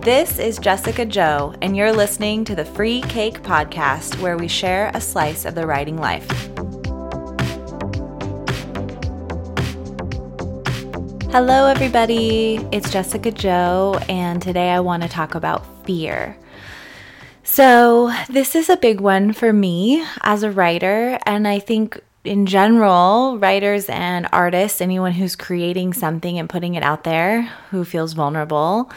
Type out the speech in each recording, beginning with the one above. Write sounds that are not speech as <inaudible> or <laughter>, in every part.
This is Jessica Jo, and you're listening to the Free Cake Podcast, where we share a slice of the writing life. Hello, everybody. It's Jessica Jo, and today I want to talk about fear. So, this is a big one for me as a writer, and I think in general, writers and artists, anyone who's creating something and putting it out there who feels vulnerable,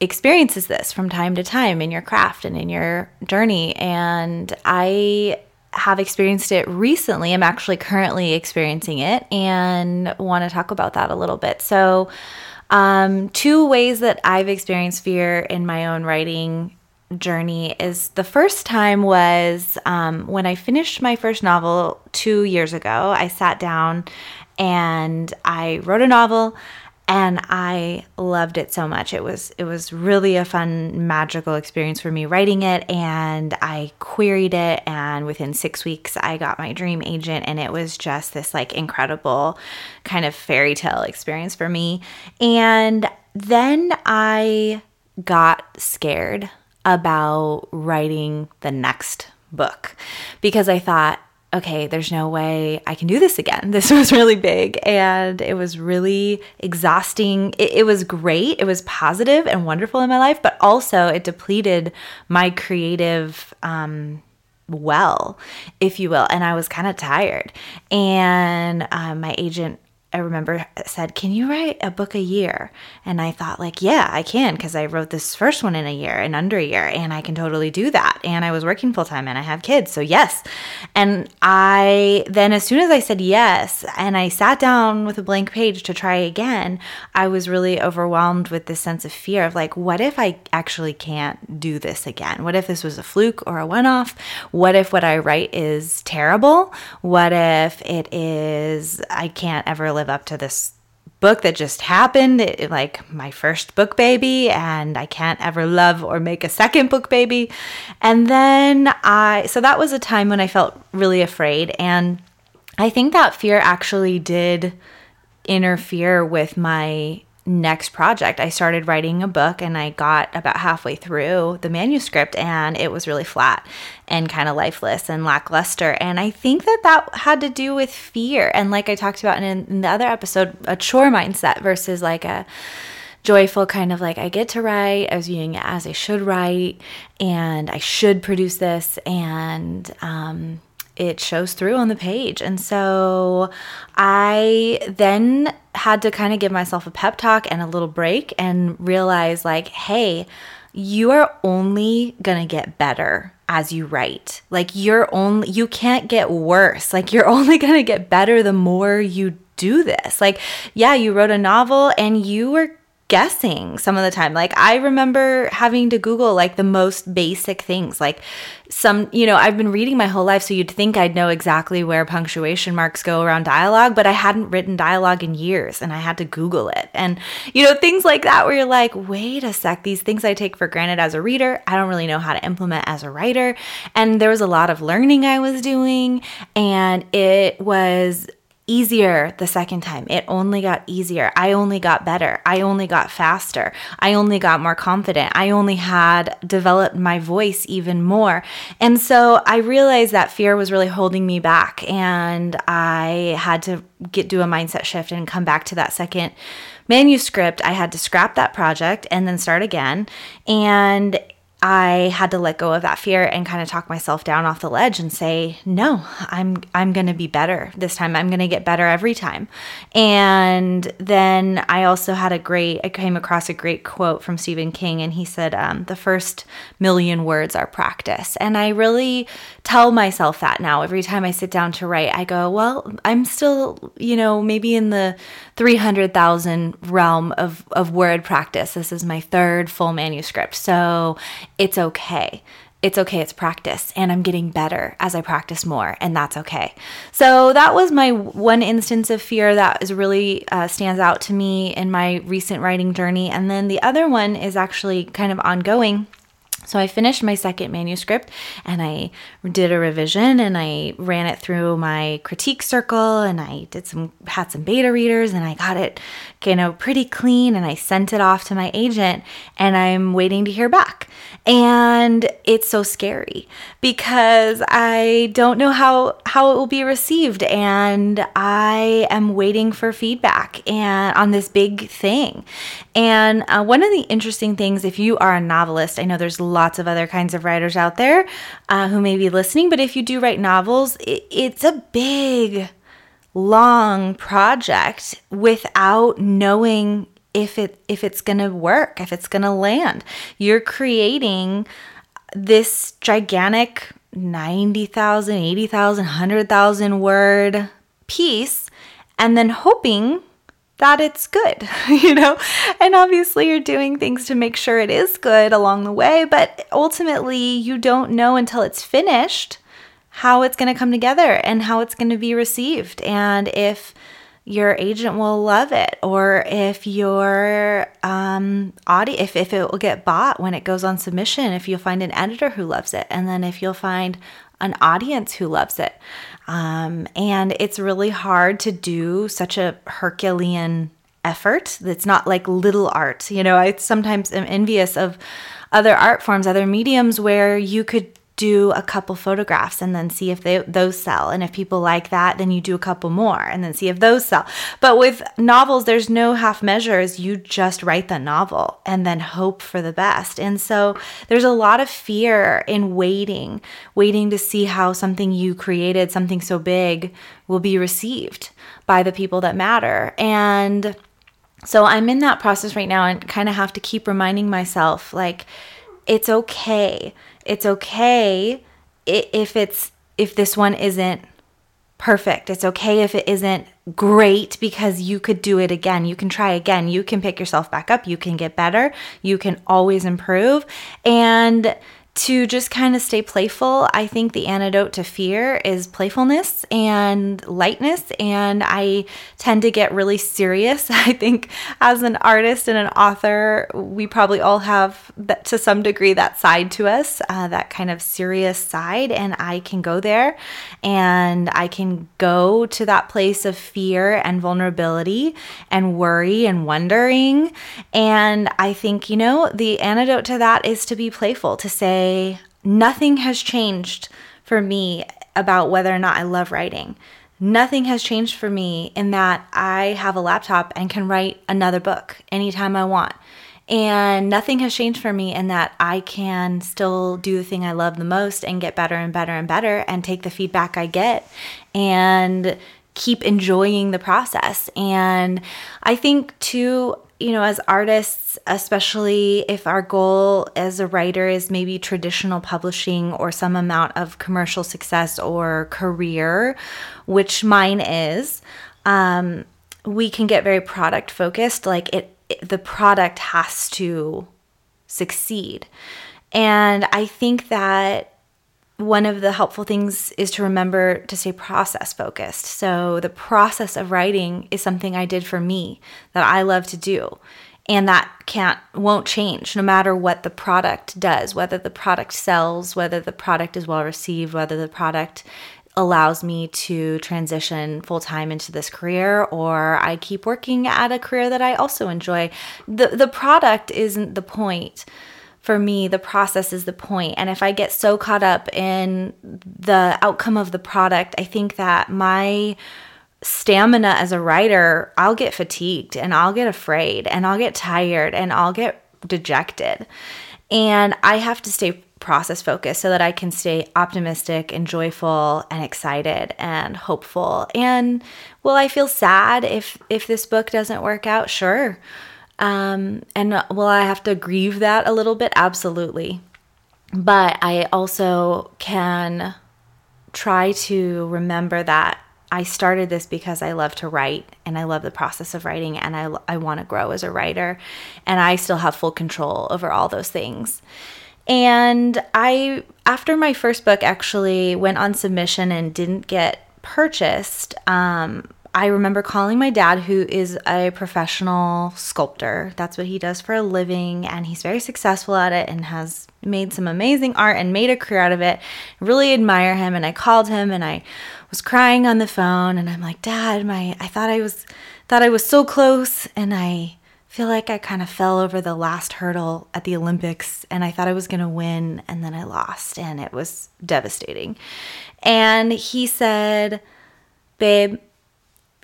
experiences this from time to time in your craft and in your journey. And I have experienced it recently. I'm actually currently experiencing it and want to talk about that a little bit. So, um, two ways that I've experienced fear in my own writing journey is the first time was um, when I finished my first novel two years ago. I sat down and I wrote a novel and I loved it so much. It was it was really a fun magical experience for me writing it and I queried it and within 6 weeks I got my dream agent and it was just this like incredible kind of fairy tale experience for me. And then I got scared about writing the next book because I thought, okay, there's no way I can do this again. <laughs> This was really big and it was really exhausting. It, it, was great. It was positive and wonderful in my life, but also it depleted my creative um, well, if you will. And I was kind of tired. And um, my agent I remember said, "Can you write a book a year?" And I thought like, "Yeah, I can because I wrote this first one in a year, in under a year, and I can totally do that." And I was working full time and I have kids, so yes. And I then as soon as I said yes and I sat down with a blank page to try again, I was really overwhelmed with this sense of fear of like, what if I actually can't do this again? What if this was a fluke or a one-off? What if what I write is terrible? What if it is I can't ever live live up to this book that just happened, it, like my first book baby, and I can't ever love or make a second book baby. And then I, so that was a time when I felt really afraid. And I think that fear actually did interfere with my next project. I started writing a book and I got about halfway through the manuscript and it was really flat and kind of lifeless and lackluster. And I think that that had to do with fear. And like I talked about in, in the other episode, a chore mindset versus like a joyful kind of like I get to write. I was viewing it as I should write and I should produce this and um, it shows through on the page. And so I then had to kind of give myself a pep talk and a little break and realize, like, hey, you are only going to get better as you write. Like, you're only, you can't get worse. Like, you're <laughs> only going to get better the more you do this. Like, yeah, you wrote a novel and you were guessing some of the time. Like I remember having to Google like the most basic things. Like some, you know, I've been reading my whole life, so you'd think I'd know exactly where punctuation marks go around dialogue, but I hadn't written dialogue in years and I had to Google it. And, you know, things like that where you're like, wait a sec, these things I take for granted as a reader, I don't really know how to implement as a writer. And there was a lot of learning I was doing, and it was easier the second time. It only got easier. I only got better. I only got faster. I only got more confident. I only had developed my voice even more. And so I realized that fear was really holding me back and I had to get do a mindset shift and come back to that second manuscript. I had to scrap that project and then start again. And I had to let go of that fear and kind of talk myself down off the ledge and say, "No, I'm I'm going to be better this time. I'm going to get better every time." And then I also had a great I came across a great quote from Stephen King and he said, um, "The first million words are practice." And I really tell myself that now every time I sit down to write. I go, "Well, I'm still, you know, maybe in the 300,000 realm of of word practice. This is my third full manuscript." So, it's okay. It's okay, it's practice, and I'm getting better as I practice more, and that's okay. So, that was my one instance of fear that is really uh, stands out to me in my recent writing journey. And then the other one is actually kind of ongoing. So I finished my second manuscript and I did a revision and I ran it through my critique circle and I did some had some beta readers and I got it you know pretty clean and I sent it off to my agent and I'm waiting to hear back. And it's so scary because I don't know how how it will be received and I am waiting for feedback and on this big thing. And uh, one of the interesting things if you are a novelist, I know there's lots of other kinds of writers out there uh, who may be listening, but if you do write novels, it, it's a big, long project without knowing if it if it's going to work, if it's going to land. You're creating this gigantic 90,000, 80,000, 100,000 word piece and then hoping that it's good, <laughs> you know? And obviously, you're doing things to make sure it is good along the way, but ultimately, you don't know until it's finished how it's going to come together and how it's going to be received. And if your agent will love it or if your um, audio if, if it will get bought when it goes on submission if you'll find an editor who loves it and then if you'll find an audience who loves it um, and it's really hard to do such a Herculean effort. that's not like little art. You know, I sometimes am envious of other art forms, other mediums where you could do a couple photographs and then see if they, those sell. And if people like that, then you do a couple more and then see if those sell. But with novels, there's no half measures. You just write the novel and then hope for the best. And so there's a lot of fear in waiting, waiting to see how something you created, something so big, will be received by the people that matter. And so I'm in that process right now and kind of have to keep reminding myself like, it's okay it's okay if it's if this one isn't perfect. It's okay if it isn't great because you could do it again. You can try again. You can pick yourself back up. You can get better. You can always improve. And to just kind of stay playful, I think the antidote to fear is playfulness and lightness. And I tend to get really serious. <laughs> I think as an artist and an author, we probably all have that to some degree that side to us, uh, that kind of serious side. And I can go there and I can go to that place of fear and vulnerability and worry and wondering. And I think, you know, the antidote to that is to be playful, to say, nothing has changed for me about whether or not I love writing. Nothing has changed for me in that I have a laptop and can write another book anytime I want. And nothing has changed for me in that I can still do the thing I love the most and get better and better and better and take the feedback I get and keep enjoying the process. And I think, too, you know, as artists, especially if our goal as a writer is maybe traditional publishing or some amount of commercial success or career, which mine is, um, we can get very product focused. Like it, it, the product has to succeed. And I think that one of the helpful things is to remember to stay process focused. So, the process of writing is something I did for me that I love to do. And that can't, won't change no matter what the product does, whether the product sells, whether the product is well received, whether the product allows me to transition full time into this career or I keep working at a career that I also enjoy. The, the product isn't the point for me, the process is the point. And if I get so caught up in the outcome of the product, I think that my stamina as a writer, I'll get fatigued and I'll get afraid and I'll get tired and I'll get dejected. And I have to stay process focused so that I can stay optimistic and joyful and excited and hopeful. And will I feel sad if if this book doesn't work out? Sure. Um, and will I have to grieve that a little bit? Absolutely. But I also can try to remember that I started this because I love to write and I love the process of writing and I, I want to grow as a writer. And I still have full control over all those things. And I, after my first book actually went on submission and didn't get purchased, um, I remember calling my dad, who is a professional sculptor. That's what he does for a living, and he's very successful at it and has made some amazing art and made a career out of it. Really admire him and I called him and I was crying on the phone and I'm like, "Dad, my I thought I was thought I was so close and I feel like I kind of fell over the last hurdle at the Olympics and I thought I was going to win and then I lost and it was devastating." And he said, "Babe,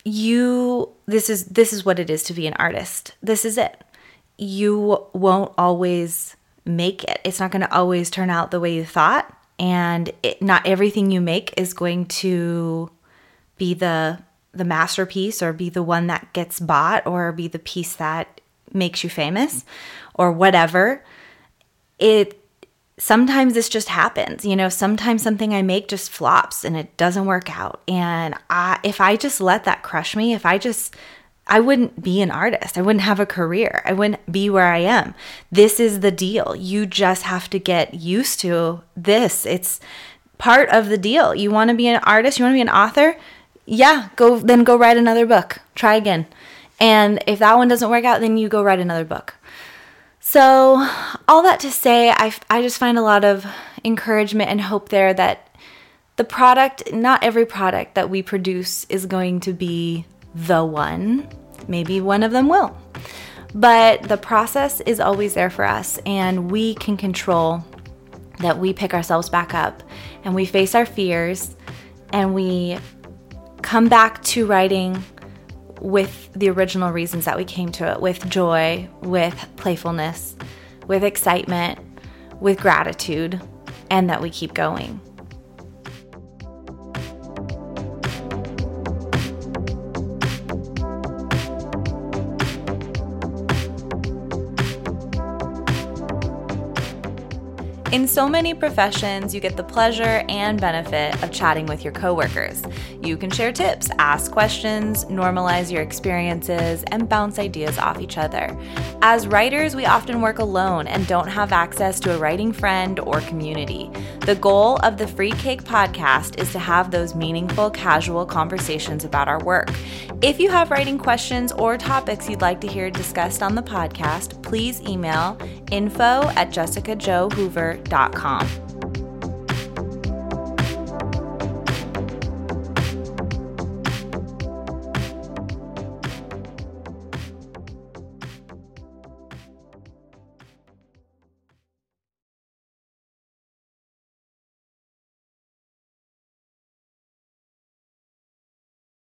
you this is this is what it is to be an artist. This is it. You won't always make it. It's not going to always turn out the way you thought, and it, not everything you make is going to be the the masterpiece or be the one that gets bought or be the piece that makes you famous or whatever. It sometimes this just happens you know sometimes something i make just flops and it doesn't work out. And I, if i just let that crush me if i just i wouldn't be an artist. I wouldn't have a career. I wouldn't be where i am. This is the deal. You just have to get used to this. It's part of the deal. You want to be an artist? You want to be an author? Yeah go then go write another book. Try again. And if that one doesn't work out then you go write another book so, all that to say, I, I just find a lot of encouragement and hope there that the product, not every product that we produce is going to be the one. Maybe one of them will. But the process is always there for us, and we can control that we pick ourselves back up and we face our fears and we come back to writing with the original reasons that we came to it with joy, with playfulness, with excitement, with gratitude, and that we keep going. In so many professions, you get the pleasure and benefit of chatting with your coworkers. You can share tips, ask questions, normalize your experiences, and bounce ideas off each other. As writers, we often work alone and don't have access to a writing friend or community. The goal of the Free Cake podcast is to have those meaningful, casual conversations about our work. If you have writing questions or topics you'd like to hear discussed on the podcast, please email info at jessicajohoover.com.